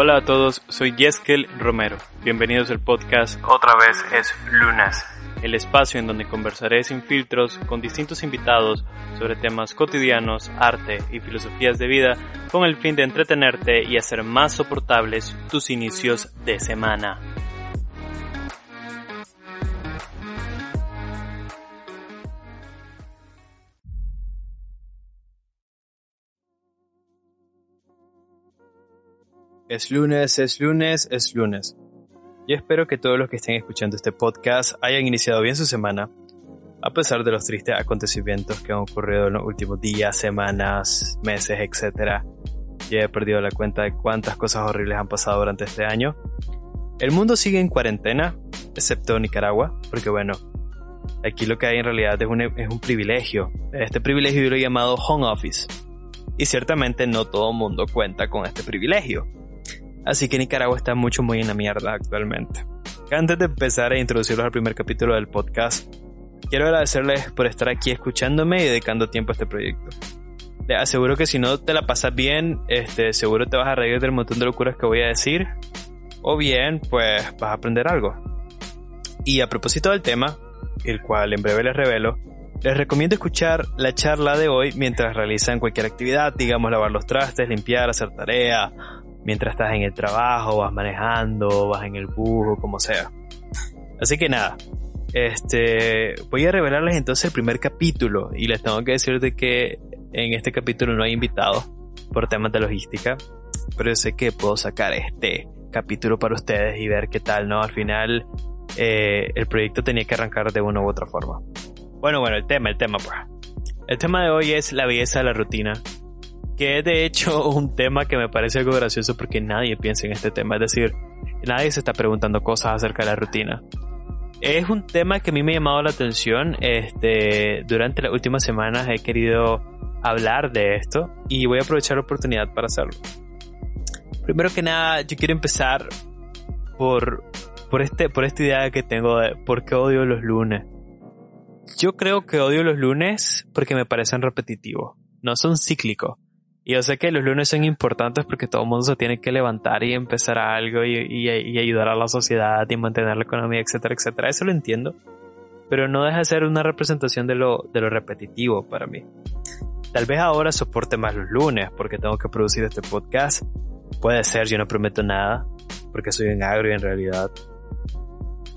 Hola a todos, soy Yeskel Romero. Bienvenidos al podcast Otra vez es Lunas, el espacio en donde conversaré sin filtros con distintos invitados sobre temas cotidianos, arte y filosofías de vida con el fin de entretenerte y hacer más soportables tus inicios de semana. Es lunes, es lunes, es lunes. Yo espero que todos los que estén escuchando este podcast hayan iniciado bien su semana, a pesar de los tristes acontecimientos que han ocurrido en los últimos días, semanas, meses, etc. Ya he perdido la cuenta de cuántas cosas horribles han pasado durante este año. El mundo sigue en cuarentena, excepto Nicaragua, porque bueno, aquí lo que hay en realidad es un, es un privilegio. Este privilegio yo lo he llamado home office. Y ciertamente no todo mundo cuenta con este privilegio. Así que Nicaragua está mucho muy en la mierda actualmente. Antes de empezar a introducirlos al primer capítulo del podcast, quiero agradecerles por estar aquí escuchándome y dedicando tiempo a este proyecto. Les aseguro que si no te la pasas bien, este, seguro te vas a reír del montón de locuras que voy a decir, o bien, pues vas a aprender algo. Y a propósito del tema, el cual en breve les revelo, les recomiendo escuchar la charla de hoy mientras realizan cualquier actividad, digamos lavar los trastes, limpiar, hacer tarea, mientras estás en el trabajo, vas manejando, vas en el bus o como sea. Así que nada, este, voy a revelarles entonces el primer capítulo y les tengo que decir de que en este capítulo no hay invitado por temas de logística, pero sé que puedo sacar este capítulo para ustedes y ver qué tal, ¿no? Al final eh, el proyecto tenía que arrancar de una u otra forma. Bueno, bueno, el tema, el tema, pues. El tema de hoy es la belleza de la rutina que es de hecho un tema que me parece algo gracioso porque nadie piensa en este tema, es decir, nadie se está preguntando cosas acerca de la rutina. Es un tema que a mí me ha llamado la atención, este, durante las últimas semanas he querido hablar de esto y voy a aprovechar la oportunidad para hacerlo. Primero que nada, yo quiero empezar por, por, este, por esta idea que tengo de por qué odio los lunes. Yo creo que odio los lunes porque me parecen repetitivos, no son cíclicos. Y yo sé que los lunes son importantes porque todo el mundo se tiene que levantar y empezar algo y, ayudar a la sociedad y mantener la economía, etcétera, etcétera. Eso lo entiendo. Pero no deja de ser una representación de lo, de lo repetitivo para mí. Tal vez ahora soporte más los lunes porque tengo que producir este podcast. Puede ser, yo no prometo nada porque soy un agrio en realidad.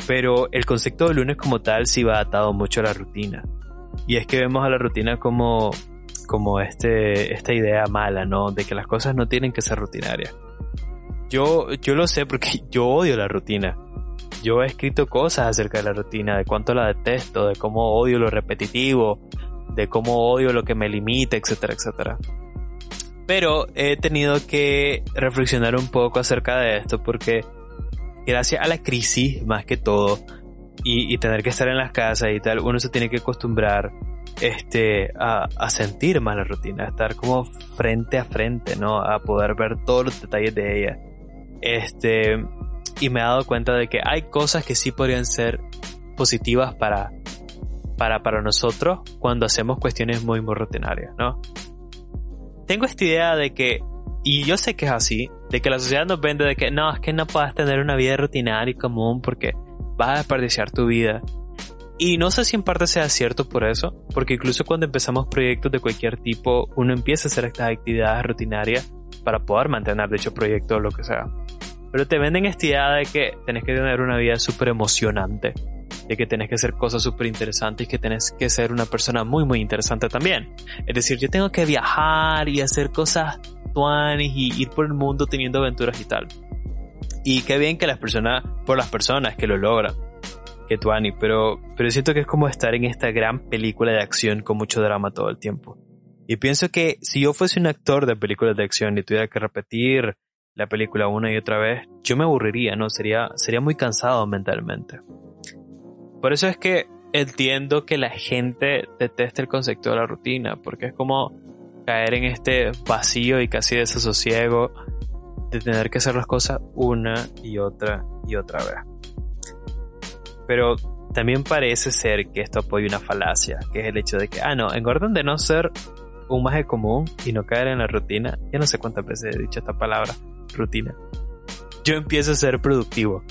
Pero el concepto de lunes como tal sí va atado mucho a la rutina. Y es que vemos a la rutina como como este, esta idea mala, ¿no? De que las cosas no tienen que ser rutinarias. Yo, yo lo sé porque yo odio la rutina. Yo he escrito cosas acerca de la rutina, de cuánto la detesto, de cómo odio lo repetitivo, de cómo odio lo que me limita, etcétera, etcétera. Pero he tenido que reflexionar un poco acerca de esto porque gracias a la crisis, más que todo, y, y tener que estar en las casas y tal, uno se tiene que acostumbrar este, a, a, sentir más la rutina, a estar como frente a frente, ¿no? A poder ver todos los detalles de ella. Este, y me he dado cuenta de que hay cosas que sí podrían ser positivas para, para, para nosotros cuando hacemos cuestiones muy, muy rutinarias, ¿no? Tengo esta idea de que, y yo sé que es así, de que la sociedad nos vende de que no, es que no puedas tener una vida rutinaria y común porque vas a desperdiciar tu vida y no sé si en parte sea cierto por eso, porque incluso cuando empezamos proyectos de cualquier tipo, uno empieza a hacer estas actividades rutinarias para poder mantener dicho proyecto o lo que sea. Pero te venden esta idea de que tenés que tener una vida súper emocionante, de que tenés que hacer cosas súper interesantes y que tenés que ser una persona muy muy interesante también. Es decir, yo tengo que viajar y hacer cosas tuanes y ir por el mundo teniendo aventuras y tal. Y qué bien que las personas, por las personas que lo logran que pero, pero siento que es como estar en esta gran película de acción con mucho drama todo el tiempo. Y pienso que si yo fuese un actor de películas de acción y tuviera que repetir la película una y otra vez, yo me aburriría, ¿no? Sería, sería muy cansado mentalmente. Por eso es que entiendo que la gente deteste el concepto de la rutina, porque es como caer en este vacío y casi desasosiego de tener que hacer las cosas una y otra y otra vez. Pero también parece ser que esto apoya una falacia, que es el hecho de que, ah, no, en orden de no ser un maje común y no caer en la rutina, ya no sé cuántas veces he dicho esta palabra, rutina. yo empiezo a ser productivo.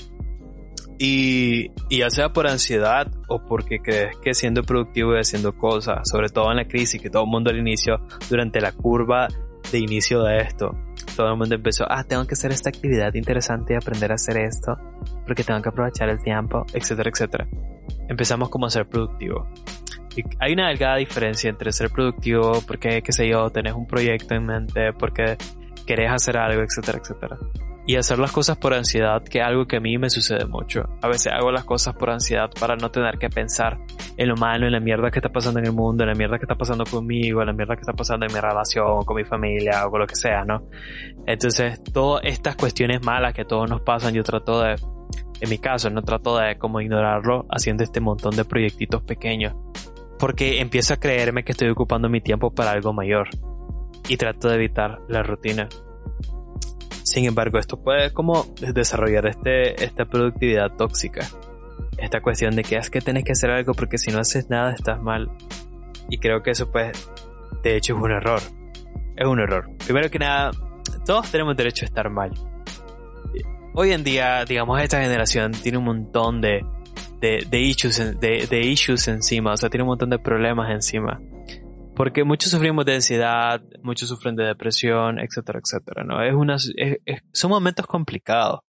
Y, y, ya sea por ansiedad o porque crees que siendo productivo y haciendo cosas, sobre todo en la crisis, que todo el mundo al inicio, durante la curva de inicio de esto, todo el mundo empezó, ah, tengo que hacer esta actividad interesante y aprender a hacer esto, porque tengo que aprovechar el tiempo, etcétera, etcétera. Empezamos como a ser productivo. Y hay una delgada diferencia entre ser productivo porque, qué sé yo, tenés un proyecto en mente, porque querés hacer algo, etcétera, etcétera y hacer las cosas por ansiedad, que es algo que a mí me sucede mucho. A veces hago las cosas por ansiedad para no tener que pensar en lo malo, en la mierda que está pasando en el mundo, en la mierda que está pasando conmigo, en la mierda que está pasando en mi relación, con mi familia o con lo que sea, ¿no? Entonces, todas estas cuestiones malas que todos nos pasan, yo trato de, en mi caso, no trato de como ignorarlo haciendo este montón de proyectitos pequeños. Porque empiezo a creerme que estoy ocupando mi tiempo para algo mayor. Y trato de evitar la rutina. Sin embargo, esto puede como desarrollar este, esta productividad tóxica. Esta cuestión de que es que tenés que hacer algo porque si no haces nada estás mal. Y creo que eso pues, de hecho es un error. Es un error. Primero que nada, todos tenemos derecho a estar mal. Hoy en día, digamos, esta generación tiene un montón de, de, issues, de issues encima, o sea, tiene un montón de problemas encima. Porque muchos sufrimos de ansiedad, muchos sufren de depresión, etcétera, etcétera, ¿no? Es una, son momentos complicados.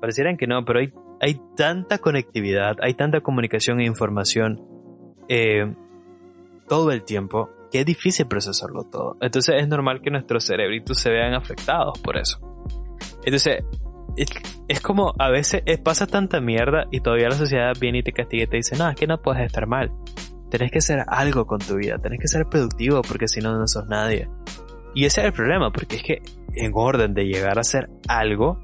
Parecieran que no, pero hay, hay tanta conectividad, hay tanta comunicación e información eh, todo el tiempo que es difícil procesarlo todo. Entonces es normal que nuestros cerebritos se vean afectados por eso. Entonces, es, es como a veces pasa tanta mierda y todavía la sociedad viene y te castiga y te dice, no, es que no puedes estar mal tenés que hacer algo con tu vida, tenés que ser productivo porque si no, no sos nadie. Y ese es el problema, porque es que en orden de llegar a hacer algo,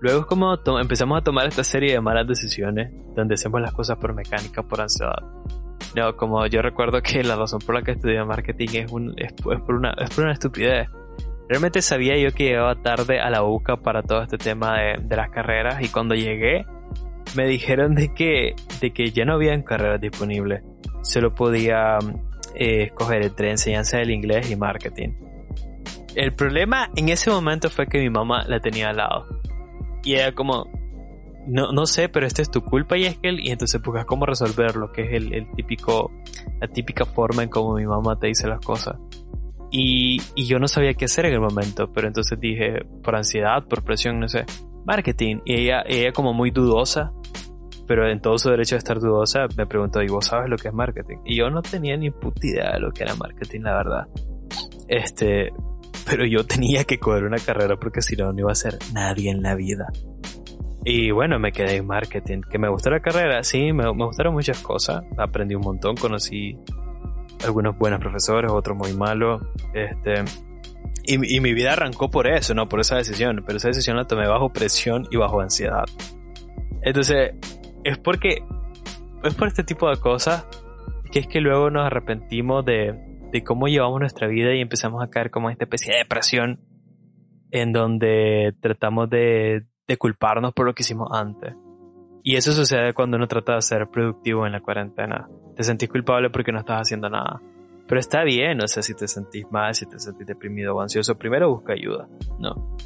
luego es como empezamos a tomar esta serie de malas decisiones, donde hacemos las cosas por mecánica, por ansiedad. No, como yo recuerdo que la razón por la que estudié marketing es, un, es, por, una, es por una estupidez. Realmente sabía yo que llegaba tarde a la UCA para todo este tema de, de las carreras y cuando llegué me dijeron de que, de que ya no habían carreras disponibles. Solo podía eh, escoger entre enseñanza del inglés y marketing. El problema en ese momento fue que mi mamá la tenía al lado. Y ella como, no, no sé, pero esta es tu culpa y es que y entonces buscas cómo resolverlo, que es el, el, típico, la típica forma en cómo mi mamá te dice las cosas. Y, y yo no sabía qué hacer en el momento, pero entonces dije, por ansiedad, por presión, no sé, marketing. Y ella, ella como muy dudosa, pero en todo su derecho de estar dudosa, me preguntó, ¿y vos sabes lo que es marketing? Y yo no tenía ni puta idea de lo que era marketing, la verdad. Este, pero yo tenía que coger una carrera porque si no, no iba a ser nadie en la vida. Y bueno, me quedé en marketing. ¿Que me gustó la carrera? Sí, me, me gustaron muchas cosas. Aprendí un montón, conocí algunos buenos profesores, otros muy malos. Este, y, y, mi vida arrancó por eso, no por esa decisión, pero esa decisión la tomé bajo presión y bajo ansiedad. Entonces, es porque, es por este tipo de cosas que es que luego nos arrepentimos de, de cómo llevamos nuestra vida y empezamos a caer como en esta especie de depresión en donde tratamos de, de culparnos por lo que hicimos antes. Y eso sucede cuando uno trata de ser productivo en la cuarentena. Te sentís culpable porque no estás haciendo nada. Pero está bien, o sea, si te sentís mal, si te sentís deprimido o ansioso, primero busca ayuda, ¿no?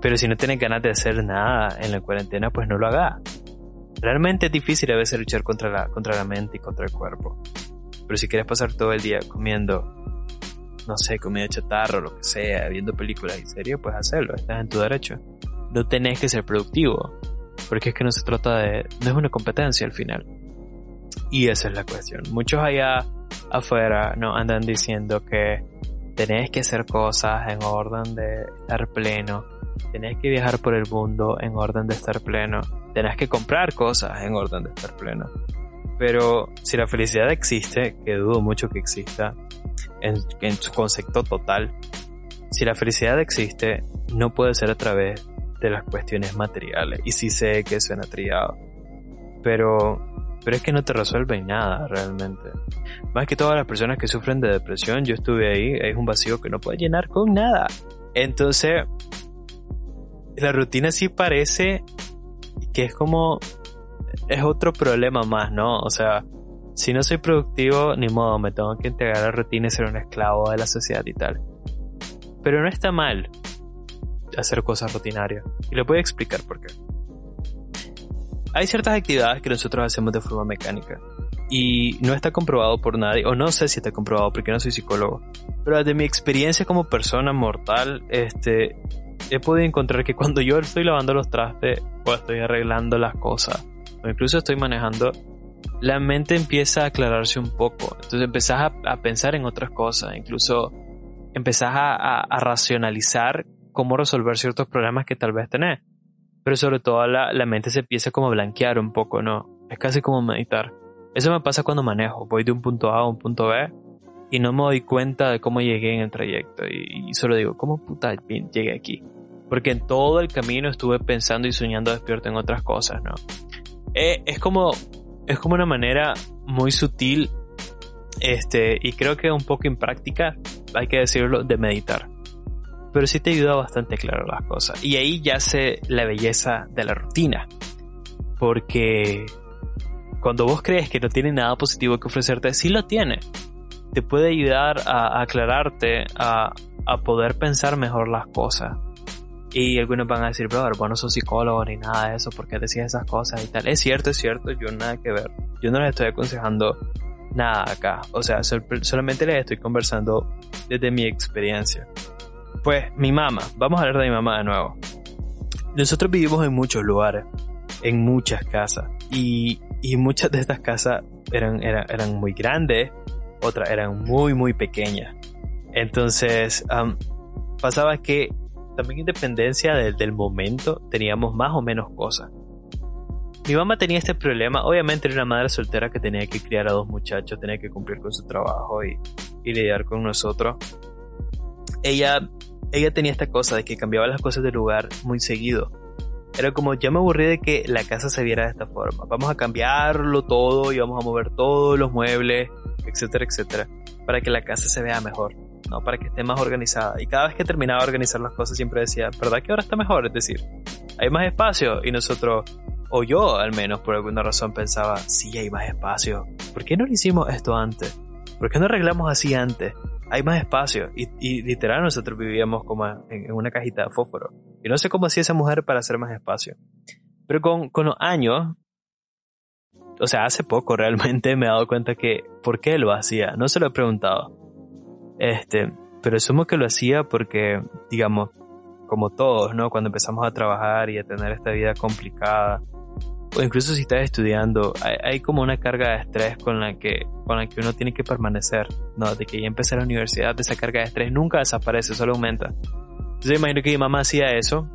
Pero si no tienes ganas de hacer nada en la cuarentena, pues no lo hagas. Realmente es difícil a veces luchar contra la, contra la mente y contra el cuerpo. Pero si quieres pasar todo el día comiendo, no sé, comida chatarra o lo que sea, viendo películas y series, pues hacerlo, estás en tu derecho. No tenés que ser productivo, porque es que no se trata de, no es una competencia al final. Y esa es la cuestión. Muchos allá afuera no andan diciendo que tenés que hacer cosas en orden de estar pleno, tenés que viajar por el mundo en orden de estar pleno, tenés que comprar cosas en orden de estar pleno. Pero si la felicidad existe, que dudo mucho que exista, en, en su concepto total, si la felicidad existe, no puede ser a través de las cuestiones materiales. Y sí sé que suena trillado. Pero pero es que no te resuelven nada realmente. Más que todas las personas que sufren de depresión, yo estuve ahí, es un vacío que no puedes llenar con nada. Entonces, la rutina sí parece que es como, es otro problema más, ¿no? O sea, si no soy productivo, ni modo, me tengo que entregar a la rutina y ser un esclavo de la sociedad y tal. Pero no está mal. hacer cosas rutinarias. Y les voy a explicar por qué. Hay ciertas actividades que nosotros hacemos de forma mecánica y no está comprobado por nadie, o no sé si está comprobado porque no soy psicólogo, pero desde mi experiencia como persona mortal, este, he podido encontrar que cuando yo estoy lavando los trastes o estoy arreglando las cosas, o incluso estoy manejando, la mente empieza a aclararse un poco. Entonces empezás a, pensar en otras cosas, incluso empezás a, racionalizar cómo resolver ciertos problemas que tal vez tenés. Pero sobre todo la, la mente se empieza como a blanquear un poco, ¿no? Es casi como meditar. Eso me pasa cuando manejo. Voy de un punto A a un punto B y no me doy cuenta de cómo llegué en el trayecto. Y, solo digo, ¿cómo puta llegué aquí? Porque en todo el camino estuve pensando y soñando despierto en otras cosas, ¿no? Eh, es como es como una manera muy sutil este y creo que un poco impráctica hay que decirlo de meditar pero sí te ayuda bastante a aclarar las cosas y ahí yace la belleza de la rutina porque cuando vos crees que no tiene nada positivo que ofrecerte, sí lo tiene. Te puede ayudar a, aclararte, a, poder pensar mejor las cosas. Y algunos van a decir, brother, vos no sos psicólogo ni nada de eso, porque decís esas cosas y tal. Es cierto, es cierto, yo nada que ver. Yo no les estoy aconsejando nada acá. O sea, solamente les estoy conversando desde mi experiencia. Pues mi mamá, vamos a hablar de mi mamá de nuevo. Nosotros vivimos en muchos lugares, en muchas casas. Y y muchas de estas casas eran, eran, muy grandes, otras eran muy, muy pequeñas. Entonces, pasaba que también independencia del, del momento teníamos más o menos cosas. Mi mamá tenía este problema, obviamente era una madre soltera que tenía que criar a dos muchachos, tenía que cumplir con su trabajo y, y lidiar con nosotros. Ella, ella tenía esta cosa de que cambiaba las cosas de lugar muy seguido. Era como, ya me aburrí de que la casa se viera de esta forma. Vamos a cambiarlo todo y vamos a mover todos los muebles, etcétera, etcétera, para que la casa se vea mejor, ¿no? Para que esté más organizada. Y cada vez que terminaba de organizar las cosas siempre decía, ¿verdad que ahora está mejor? Es decir, hay más espacio y nosotros, o yo al menos por alguna razón pensaba, sí, hay más espacio. ¿Por qué no lo hicimos esto antes? ¿Por qué no arreglamos así antes? Hay más espacio. Y, literal nosotros vivíamos como en, una cajita de fósforo. Y no sé cómo hacía esa mujer para hacer más espacio. Pero con, con los años, o sea, hace poco realmente me he dado cuenta que por qué lo hacía. No se lo he preguntado. Este, pero asumo que lo hacía porque, digamos, como todos, ¿no? Cuando empezamos a trabajar y a tener esta vida complicada, o incluso si estás estudiando, hay, como una carga de estrés con la que con la que uno tiene que permanecer, ¿no? De que ya empecé la universidad, esa carga de estrés nunca desaparece, solo aumenta. Entonces imagino que mi mamá hacía eso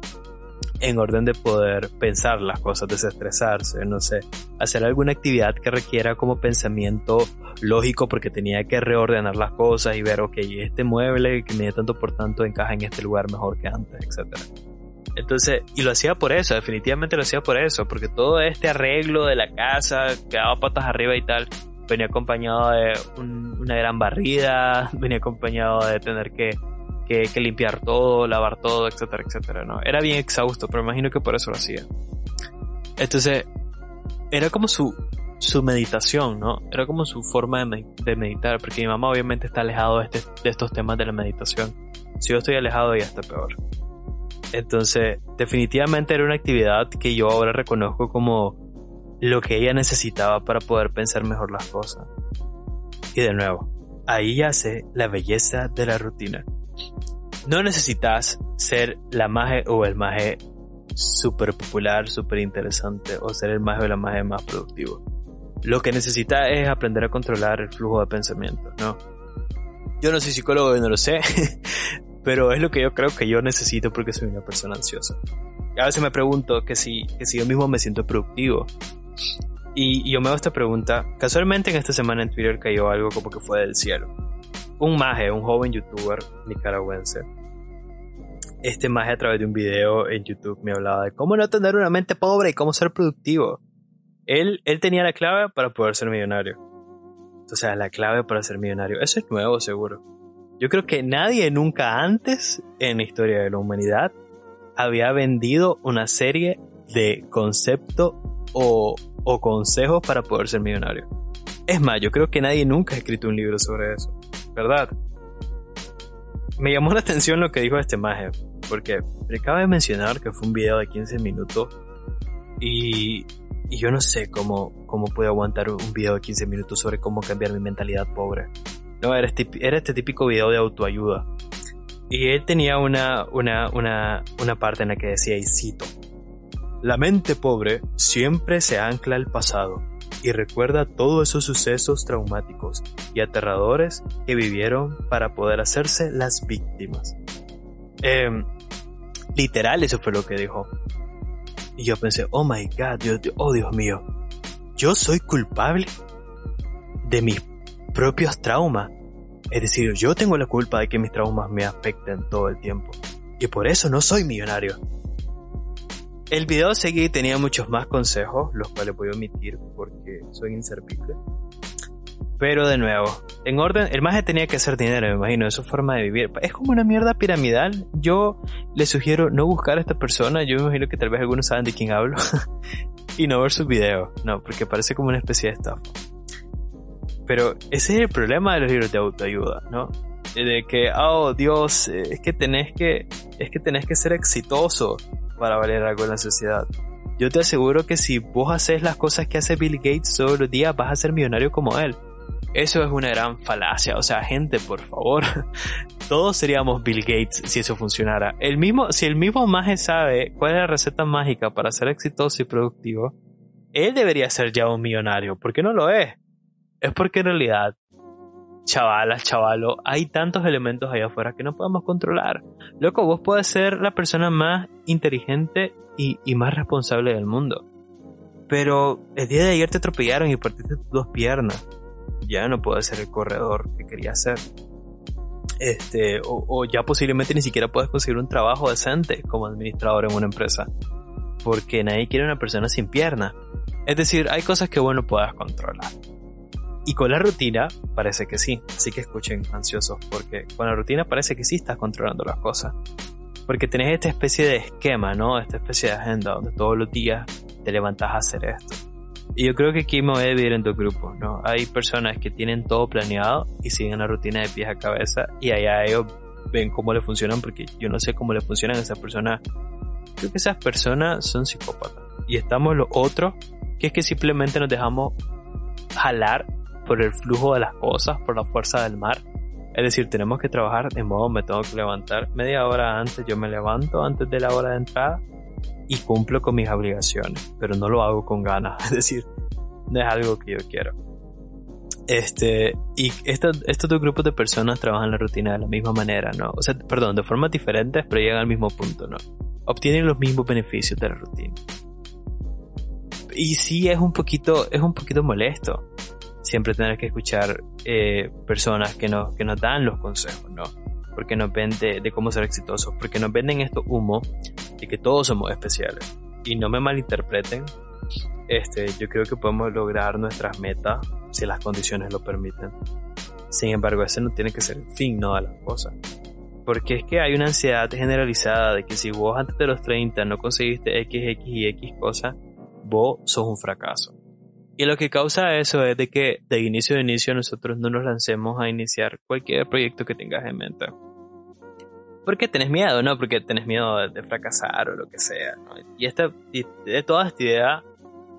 en orden de poder pensar las cosas, desestresarse, no sé, hacer alguna actividad que requiera como pensamiento lógico porque tenía que reordenar las cosas y ver, ok, este mueble que mide tanto por tanto encaja en este lugar mejor que antes, etcétera. Entonces, y lo hacía por eso, definitivamente lo hacía por eso, porque todo este arreglo de la casa, quedaba patas arriba y tal, venía acompañado de una gran barrida, venía acompañado de tener que, que, limpiar todo, lavar todo, etcétera, etcétera, ¿no? Era bien exhausto, pero imagino que por eso lo hacía. Entonces, era como su, su meditación, ¿no? Era como su forma de, de meditar, porque mi mamá obviamente está alejado de, este, de estos temas de la meditación. Si yo estoy alejado, ya está peor. Entonces, definitivamente era una actividad que yo ahora reconozco como lo que ella necesitaba para poder pensar mejor las cosas. Y de nuevo, ahí yace la belleza de la rutina. No necesitas ser la maje o el maje súper popular, súper interesante, o ser el maje o la maje más productivo. Lo que necesitas es aprender a controlar el flujo de pensamiento, ¿no? Yo no soy psicólogo y no lo sé, pero es lo que yo creo que yo necesito porque soy una persona ansiosa. A veces me pregunto que si, que si yo mismo me siento productivo. Y, yo me hago esta pregunta, casualmente en esta semana en Twitter cayó algo como que fue del cielo. Un maje, un joven youtuber nicaragüense. Este maje a través de un video en YouTube me hablaba de cómo no tener una mente pobre y cómo ser productivo. Él, él tenía la clave para poder ser millonario. O sea, la clave para ser millonario. Eso es nuevo, seguro. Yo creo que nadie nunca antes en la historia de la humanidad había vendido una serie de conceptos o, o consejos para poder ser millonario. Es más, yo creo que nadie nunca ha escrito un libro sobre eso, ¿verdad? Me llamó la atención lo que dijo este maje. porque me acaba de mencionar que fue un video de 15 minutos y, y yo no sé cómo, cómo puedo aguantar un video de 15 minutos sobre cómo cambiar mi mentalidad pobre. No, era este, era este típico video de autoayuda. Y él tenía una, una, una, una parte en la que decía, y cito, La mente pobre siempre se ancla al pasado y recuerda todos esos sucesos traumáticos y aterradores que vivieron para poder hacerse las víctimas. Em, literal, eso fue lo que dijo. Y yo pensé, oh my god, Dios, oh Dios mío, yo soy culpable de mis propios traumas. Es decir, yo tengo la culpa de que mis traumas me afecten todo el tiempo. Y por eso no soy millonario. El video seguí tenía muchos más consejos, los cuales voy a omitir porque soy inservible. Pero de nuevo, en orden, el maje tenía que hacer dinero, me imagino, es su forma de vivir. Es como una mierda piramidal. Yo le sugiero no buscar a esta persona, yo me imagino que tal vez algunos saben de quién hablo, y no ver sus videos, no, porque parece como una especie de estafa. Pero ese es el problema de los libros de autoayuda, ¿no? De que, oh Dios, es que tenés que, es que tenés que ser exitoso para valer algo en la sociedad. Yo te aseguro que si vos haces las cosas que hace Bill Gates todos los días, vas a ser millonario como él. Eso es una gran falacia. O sea, gente, por favor. Todos seríamos Bill Gates si eso funcionara. El mismo, si el mismo maje sabe cuál es la receta mágica para ser exitoso y productivo, él debería ser ya un millonario. ¿Por qué no lo es? Es porque en realidad chavalas, chavalo, hay tantos elementos allá afuera que no podemos controlar. Loco, vos puedes ser la persona más inteligente y, más responsable del mundo. Pero el día de ayer te atropellaron y partiste tus dos piernas. Ya no puedes ser el corredor que querías ser. Este, o, ya posiblemente ni siquiera puedes conseguir un trabajo decente como administrador en una empresa. Porque nadie quiere una persona sin pierna. Es decir, hay cosas que vos no puedas controlar. Y con la rutina parece que sí, así que escuchen ansiosos, porque con la rutina parece que sí estás controlando las cosas. Porque tenés esta especie de esquema, ¿no? Esta especie de agenda donde todos los días te levantás a hacer esto. Y yo creo que aquí me voy a dividir en dos grupos, ¿no? Hay personas que tienen todo planeado y siguen la rutina de pies a cabeza y allá ellos ven cómo le funcionan porque yo no sé cómo le funcionan a esas personas. Creo que esas personas son psicópatas. Y estamos los otros, que es que simplemente nos dejamos jalar por el flujo de las cosas, por la fuerza del mar. Es decir, tenemos que trabajar de modo me tengo que levantar media hora antes, yo me levanto antes de la hora de entrada y cumplo con mis obligaciones, pero no lo hago con ganas, es decir, no es algo que yo quiero. Este, y estos, estos dos grupos de personas trabajan la rutina de la misma manera, ¿no? O sea, perdón, de formas diferentes, pero llegan al mismo punto, ¿no? Obtienen los mismos beneficios de la rutina. Y sí es un poquito, es un poquito molesto siempre tener que escuchar eh, personas que nos, que nos dan los consejos, ¿no? Porque nos venden de, cómo ser exitosos, porque nos venden esto humo de que todos somos especiales. Y no me malinterpreten, este, yo creo que podemos lograr nuestras metas si las condiciones lo permiten. Sin embargo, ese no tiene que ser el fin, no de las cosas. Porque es que hay una ansiedad generalizada de que si vos antes de los 30 no conseguiste X, X y X cosas, vos sos un fracaso. Y lo que causa eso es de que de inicio a inicio nosotros no nos lancemos a iniciar cualquier proyecto que tengas en mente. Porque tenés miedo, ¿no? Porque tenés miedo de, fracasar o lo que sea, ¿no? Y, esta, y de toda esta idea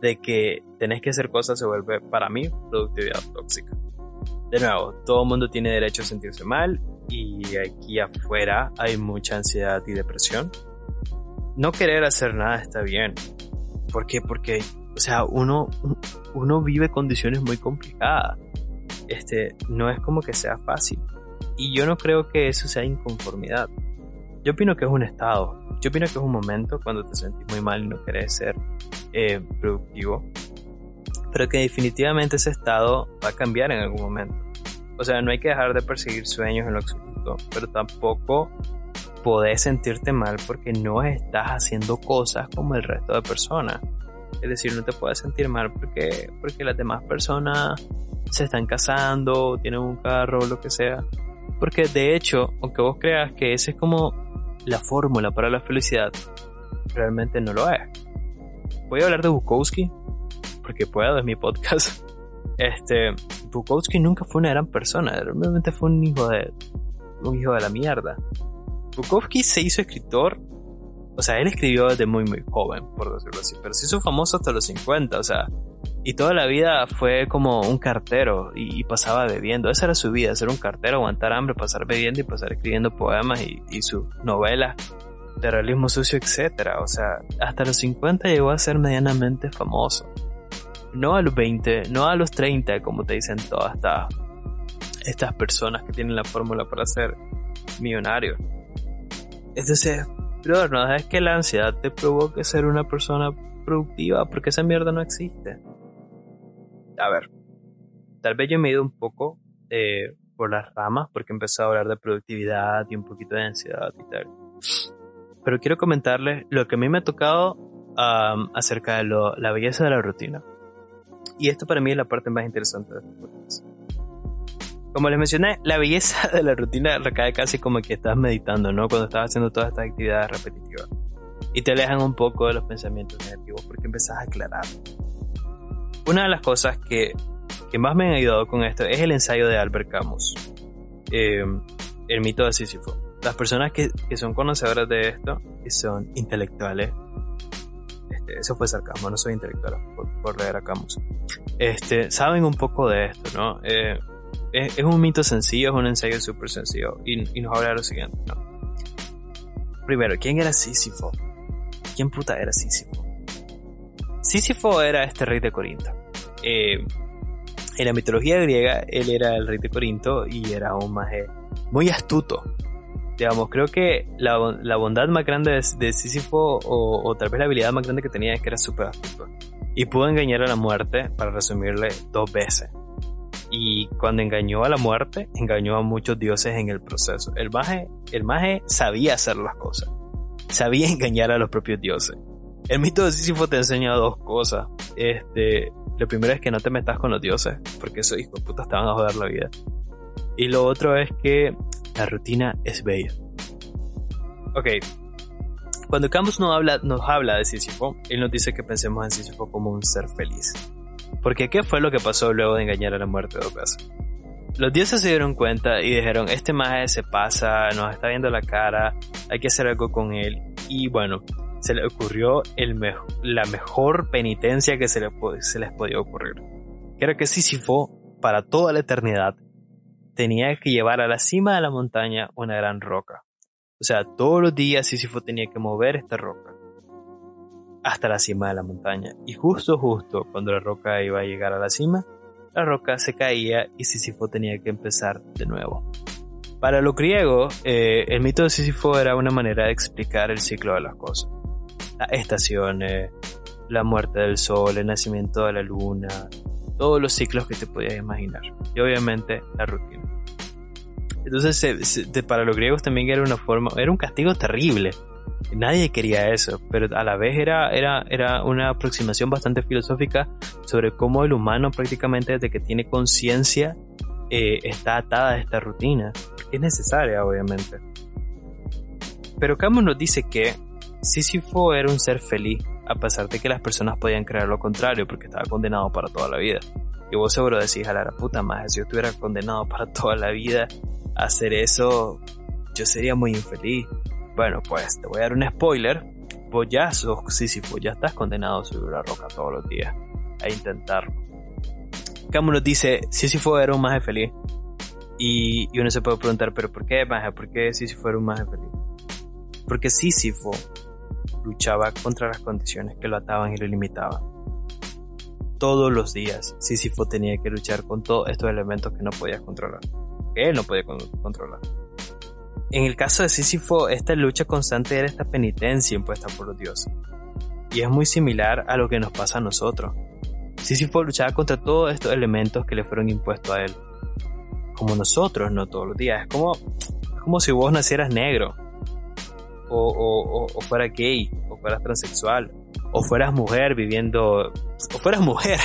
de que tenés que hacer cosas se vuelve, para mí, productividad tóxica. De nuevo, todo el mundo tiene derecho a sentirse mal y aquí afuera hay mucha ansiedad y depresión. No querer hacer nada está bien. ¿Por qué? Porque o sea, uno, uno vive condiciones muy complicadas. Este, no es como que sea fácil. Y yo no creo que eso sea inconformidad. Yo opino que es un estado. Yo opino que es un momento cuando te sentís muy mal y no querés ser eh, productivo. Pero que definitivamente ese estado va a cambiar en algún momento. O sea, no hay que dejar de perseguir sueños en lo absoluto, pero tampoco podés sentirte mal porque no estás haciendo cosas como el resto de personas. Es decir, no te puedes sentir mal porque, porque las demás personas se están casando, tienen un carro, lo que sea. Porque de hecho, aunque vos creas que esa es como la fórmula para la felicidad, realmente no lo es. Voy a hablar de Bukowski, porque puedo, es mi podcast. Este, Bukowski nunca fue una gran persona, realmente fue un hijo de, un hijo de la mierda. Bukowski se hizo escritor, o sea, él escribió desde muy muy joven, por decirlo así, pero se hizo famoso hasta los 50, o sea, y toda la vida fue como un cartero y, pasaba bebiendo. Esa era su vida, ser un cartero, aguantar hambre, pasar bebiendo y pasar escribiendo poemas y, y sus novelas de realismo sucio, etc. O sea, hasta los 50 llegó a ser medianamente famoso. No a los 20, no a los 30, como te dicen todas estas, estas personas que tienen la fórmula para ser millonario. Entonces, pero no es que la ansiedad te provoque ser una persona productiva, porque esa mierda no existe. A ver, tal vez yo me he ido un poco eh, por las ramas, porque empecé a hablar de productividad y un poquito de ansiedad y tal. Pero quiero comentarles lo que a mí me ha tocado acerca de la belleza de la rutina. Y esto para mí es la parte más interesante de este podcast. Como les mencioné, la belleza de la rutina recae casi como que estás meditando, ¿no? Cuando estás haciendo todas estas actividades repetitivas. Y te alejan un poco de los pensamientos negativos porque empezás a aclarar. Una de las cosas que, que más me han ayudado con esto es el ensayo de Albert Camus, eh, el mito de Sísifo. Las personas que, que, son conocedoras de esto, que son intelectuales, este, eso fue sarcasmo, no soy intelectual por, leer a Camus, este, saben un poco de esto, ¿no? Eh, es, un mito sencillo, es un ensayo súper sencillo y, nos habla de lo siguiente. Primero, ¿quién era Sísifo? ¿Quién puta era Sísifo? Sísifo era este rey de Corinto. Eh, en la mitología griega, él era el rey de Corinto y era un maje muy astuto. Digamos, creo que la, bondad más grande de, Sísifo, o, o, tal vez la habilidad más grande que tenía, es que era súper astuto. Y pudo engañar a la muerte, para resumirle, dos veces y cuando engañó a la muerte, engañó a muchos dioses en el proceso. El maje, el maje sabía hacer las cosas, sabía engañar a los propios dioses. El mito de Sísifo te enseña dos cosas. Este, lo primero es que no te metas con los dioses, porque esos hijos de puta te van a joder la vida. Y lo otro es que la rutina es bella. Ok. Cuando Camus nos habla, nos habla de Sísifo, él nos dice que pensemos en Sísifo como un ser feliz. Porque ¿qué fue lo que pasó luego de engañar a la muerte de Ocas? Los dioses se dieron cuenta y dijeron, este maje se pasa, nos está viendo la cara, hay que hacer algo con él. Y bueno, se le ocurrió el la mejor penitencia que se, le se les podía ocurrir. Era que Sísifo, para toda la eternidad, tenía que llevar a la cima de la montaña una gran roca. O sea, todos los días Sísifo tenía que mover esta roca hasta la cima de la montaña. Y justo, justo cuando la roca iba a llegar a la cima, la roca se caía y Sísifo tenía que empezar de nuevo. Para los griegos, eh, el mito de Sísifo era una manera de explicar el ciclo de las cosas. Las estaciones, la muerte del sol, el nacimiento de la luna, todos los ciclos que te podías imaginar. Y obviamente la rutina. Entonces, para los griegos también era una forma, era un castigo terrible Nadie quería eso, pero a la vez era, era, era una aproximación bastante filosófica sobre cómo el humano prácticamente desde que tiene conciencia eh, está atada a esta rutina, es necesaria obviamente. Pero Camus nos dice que Sísifo era un ser feliz, a pesar de que las personas podían creer lo contrario, porque estaba condenado para toda la vida. Y vos seguro decís, a la puta más, si yo estuviera condenado para toda la vida a hacer eso, yo sería muy infeliz. Bueno, pues te voy a dar un spoiler. Sos Sísifo, ya estás condenado a subir la roca todos los días a intentarlo. Camus dice, Sísifo era un maje feliz. Y, uno se puede preguntar, ¿pero por qué maje? ¿Por qué Sísifo era un maje feliz? Porque Sísifo luchaba contra las condiciones que lo ataban y lo limitaban. Todos los días Sísifo tenía que luchar con todos estos elementos que no podía controlar. Que él no podía controlar. En el caso de Sísifo, esta lucha constante era esta penitencia impuesta por dioses. Y es muy similar a lo que nos pasa a nosotros. Sísifo luchaba contra todos estos elementos que le fueron impuestos a él. Como nosotros, no todos los días. Es como, como si vos nacieras negro. O, o, o, fueras gay. O fueras transexual. O fueras mujer viviendo... O fueras mujer.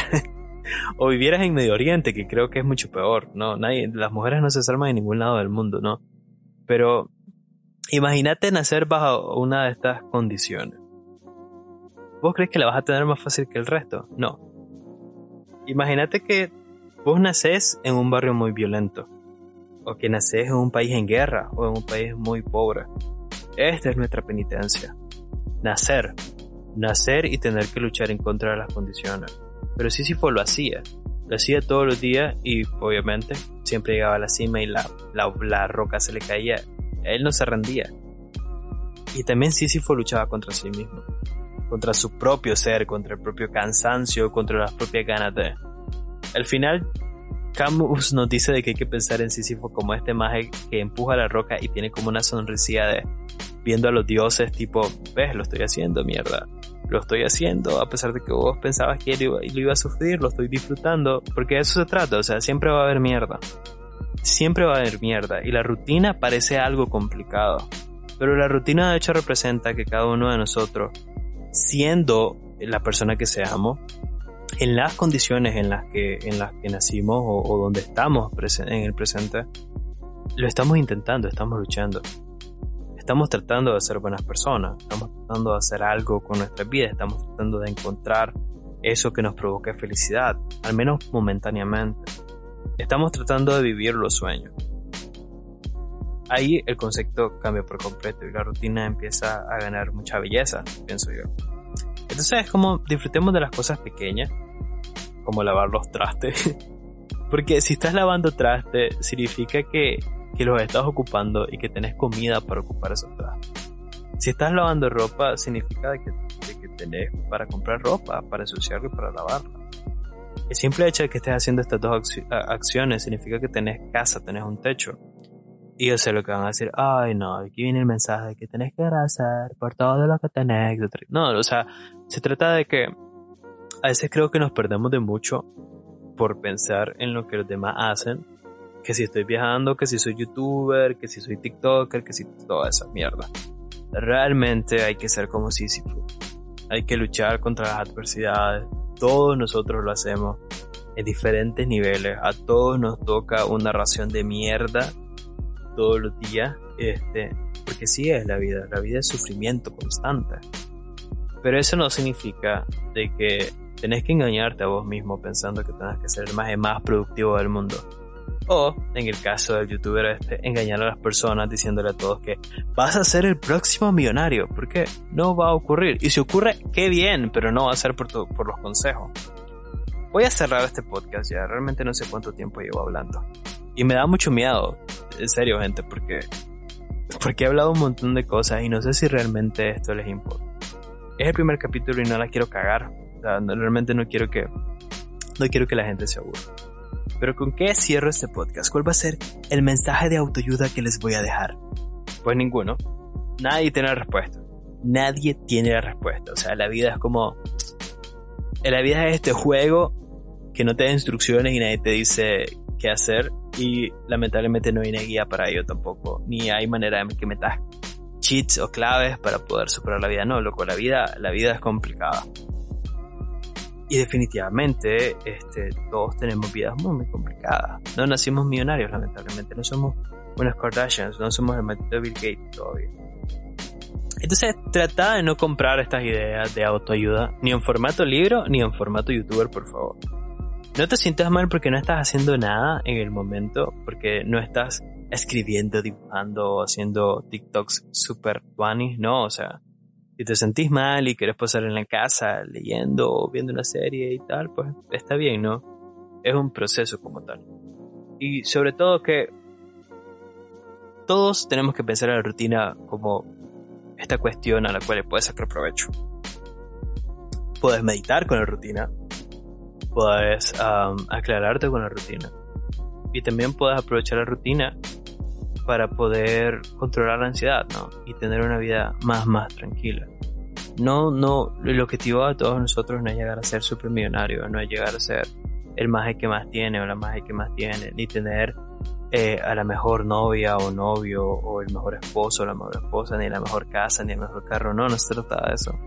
o vivieras en Medio Oriente, que creo que es mucho peor, ¿no? Nadie, las mujeres no se salvan en ningún lado del mundo, ¿no? Pero imagínate nacer bajo una de estas condiciones. ¿Vos crees que la vas a tener más fácil que el resto? No. Imagínate que vos nacés en un barrio muy violento. O que nacés en un país en guerra o en un país muy pobre. Esta es nuestra penitencia. Nacer. Nacer y tener que luchar en contra de las condiciones. Pero Sísifo lo hacía. Lo hacía todos los días y obviamente siempre llegaba a la cima y la, la, roca se le caía. Él no se rendía. Y también Sísifo luchaba contra sí mismo. Contra su propio ser, contra el propio cansancio, contra las propias ganas de... Al final, Camus nos dice de que hay que pensar en Sísifo como este maje que empuja la roca y tiene como una sonrisilla de viendo a los dioses tipo, ves, lo estoy haciendo, mierda. Lo estoy haciendo a pesar de que vos pensabas que lo iba a sufrir, lo estoy disfrutando, porque de eso se trata, o sea, siempre va a haber mierda. Siempre va a haber mierda y la rutina parece algo complicado. Pero la rutina de hecho representa que cada uno de nosotros, siendo la persona que seamos, en las condiciones en las que, en las que nacimos o, donde estamos en el presente, lo estamos intentando, estamos luchando. Estamos tratando de ser buenas personas, estamos tratando de hacer algo con nuestra vida, estamos tratando de encontrar eso que nos provoque felicidad, al menos momentáneamente. Estamos tratando de vivir los sueños. Ahí el concepto cambia por completo y la rutina empieza a ganar mucha belleza, pienso yo. Entonces es como disfrutemos de las cosas pequeñas, como lavar los trastes. Porque si estás lavando trastes, significa que, que los estás ocupando y que tenés comida para ocupar esos trastes. Si estás lavando ropa, significa que, que tenés para comprar ropa, para ensuciarla y para lavarla. El simple hecho de que estés haciendo estas dos acciones significa que tenés casa, tenés un techo. Y yo sé lo que van a decir, ay no, aquí viene el mensaje de que tenés que agradecer por todo lo que tenés, No, o sea, se trata de que a veces creo que nos perdemos de mucho por pensar en lo que los demás hacen. Que si estoy viajando, que si soy youtuber, que si soy tiktoker, que si toda esa mierda. Realmente hay que ser como Sísifo. Hay que luchar contra las adversidades. Todos nosotros lo hacemos en diferentes niveles. A todos nos toca una ración de mierda todos los días, este, porque sí es la vida, la vida es sufrimiento constante. Pero eso no significa de que tenés que engañarte a vos mismo pensando que tenés que ser el más, más productivo del mundo. O, en el caso del youtuber este, engañar a las personas diciéndole a todos que vas a ser el próximo millonario, porque no va a ocurrir. Y si ocurre, qué bien, pero no va a ser por, por los consejos. Voy a cerrar este podcast ya, realmente no sé cuánto tiempo llevo hablando. Y me da mucho miedo, en serio, gente, porque, porque he hablado un montón de cosas y no sé si realmente esto les importa. Es el primer capítulo y no la quiero cagar. realmente no quiero que, no quiero que la gente se aburra. Pero ¿con qué cierro este podcast? ¿Cuál va a ser el mensaje de autoayuda que les voy a dejar? Pues ninguno. Nadie tiene la respuesta. Nadie tiene la respuesta. O sea, la vida es como... La vida es este juego que no te da instrucciones y nadie te dice qué hacer y lamentablemente no hay una guía para ello tampoco, ni hay manera de que metas cheats o claves para poder superar la vida, no, loco, la vida, la vida es complicada. Y definitivamente, este, todos tenemos vidas muy, muy complicadas. No nacimos millonarios, lamentablemente, no somos unos Kardashians, no somos el maldito Bill Gates todavía. Entonces, trata de no comprar estas ideas de autoayuda, ni en formato libro, ni en formato youtuber, por favor. No te sientas mal porque no estás haciendo nada en el momento, porque no estás escribiendo, dibujando haciendo TikToks super funny, no, o sea, si te sentís mal y quieres pasar en la casa leyendo o viendo una serie y tal, pues está bien, ¿no? Es un proceso como tal. Y sobre todo que todos tenemos que pensar en la rutina como esta cuestión a la cual puedes sacar provecho. Puedes meditar con la rutina, puedes aclararte con la rutina. Y también puedes aprovechar la rutina para poder controlar la ansiedad, ¿no? Y tener una vida más, más tranquila. No, no, el objetivo de todos nosotros no es llegar a ser supermillonario, no es llegar a ser el más que más tiene o la más que más tiene, ni tener eh, a la mejor novia o novio o el mejor esposo o la mejor esposa, ni la mejor casa, ni el mejor carro, no, no se trata de eso.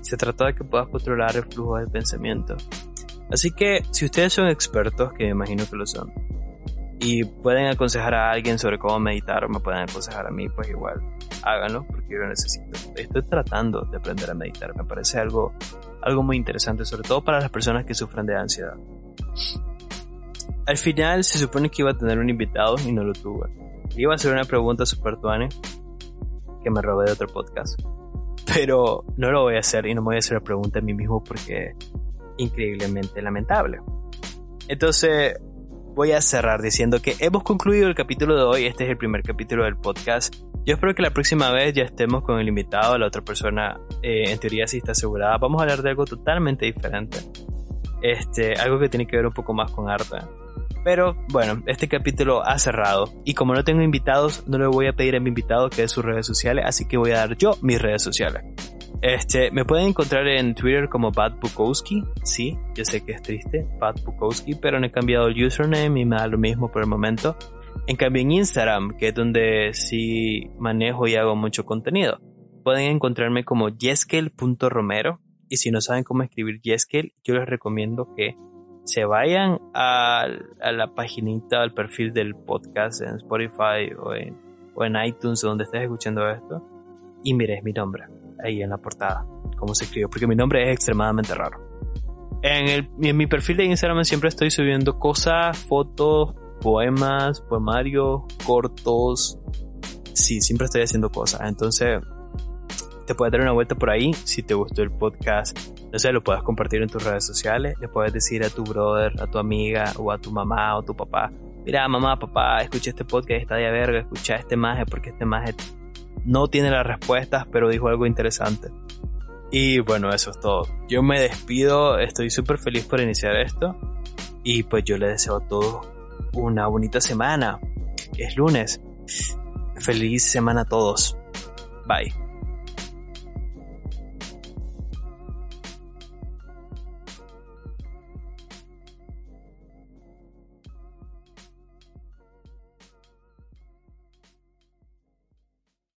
Se trata de que puedas controlar el flujo del pensamiento Así que si ustedes son expertos, que me imagino que lo son, y pueden aconsejar a alguien sobre cómo meditar o me pueden aconsejar a mí, pues igual háganlo porque yo lo necesito. Estoy tratando de aprender a meditar, me parece algo, algo muy interesante, sobre todo para las personas que sufren de ansiedad. Al final se supone que iba a tener un invitado y no lo tuve. Iba a hacer una pregunta super tuane que me robé de otro podcast. Pero no lo voy a hacer y no me voy a hacer la pregunta a mí mismo porque increíblemente lamentable. Entonces, voy a cerrar diciendo que hemos concluido el capítulo de hoy. Este es el primer capítulo del podcast. Yo espero que la próxima vez ya estemos con el invitado, la otra persona, eh, en teoría sí está asegurada. Vamos a hablar de algo totalmente diferente. Este, algo que tiene que ver un poco más con arte. Pero bueno, este capítulo ha cerrado y como no tengo invitados, no le voy a pedir a mi invitado que dé sus redes sociales, así que voy a dar yo mis redes sociales. Este, me pueden encontrar en Twitter como Pat Bukowski. Sí, yo sé que es triste, Pat Bukowski, pero no he cambiado el username y me da lo mismo por el momento. En cambio, en Instagram, que es donde sí manejo y hago mucho contenido, pueden encontrarme como yeskel.romero. Y si no saben cómo escribir Yeskel, yo les recomiendo que se vayan a, la paginita, al perfil del podcast en Spotify o en, o en iTunes, donde estés escuchando esto, y mires mi nombre ahí en la portada, cómo se escribe, porque mi nombre es extremadamente raro. En, el, mi perfil de Instagram siempre estoy subiendo cosas, fotos, poemas, poemarios, cortos. Sí, siempre estoy haciendo cosas. Entonces, te puedes dar una vuelta por ahí si te gustó el podcast. No sé, lo puedes compartir en tus redes sociales. Le puedes decir a tu brother, a tu amiga o a tu mamá o tu papá. Mira, mamá, papá, escuché este podcast, está de verga, escucha este maje porque este maje no tiene las respuestas, pero dijo algo interesante. Y bueno, eso es todo. Yo me despido, estoy súper feliz por iniciar esto. Y pues yo les deseo a todos una bonita semana. Es lunes. Feliz semana a todos. Bye.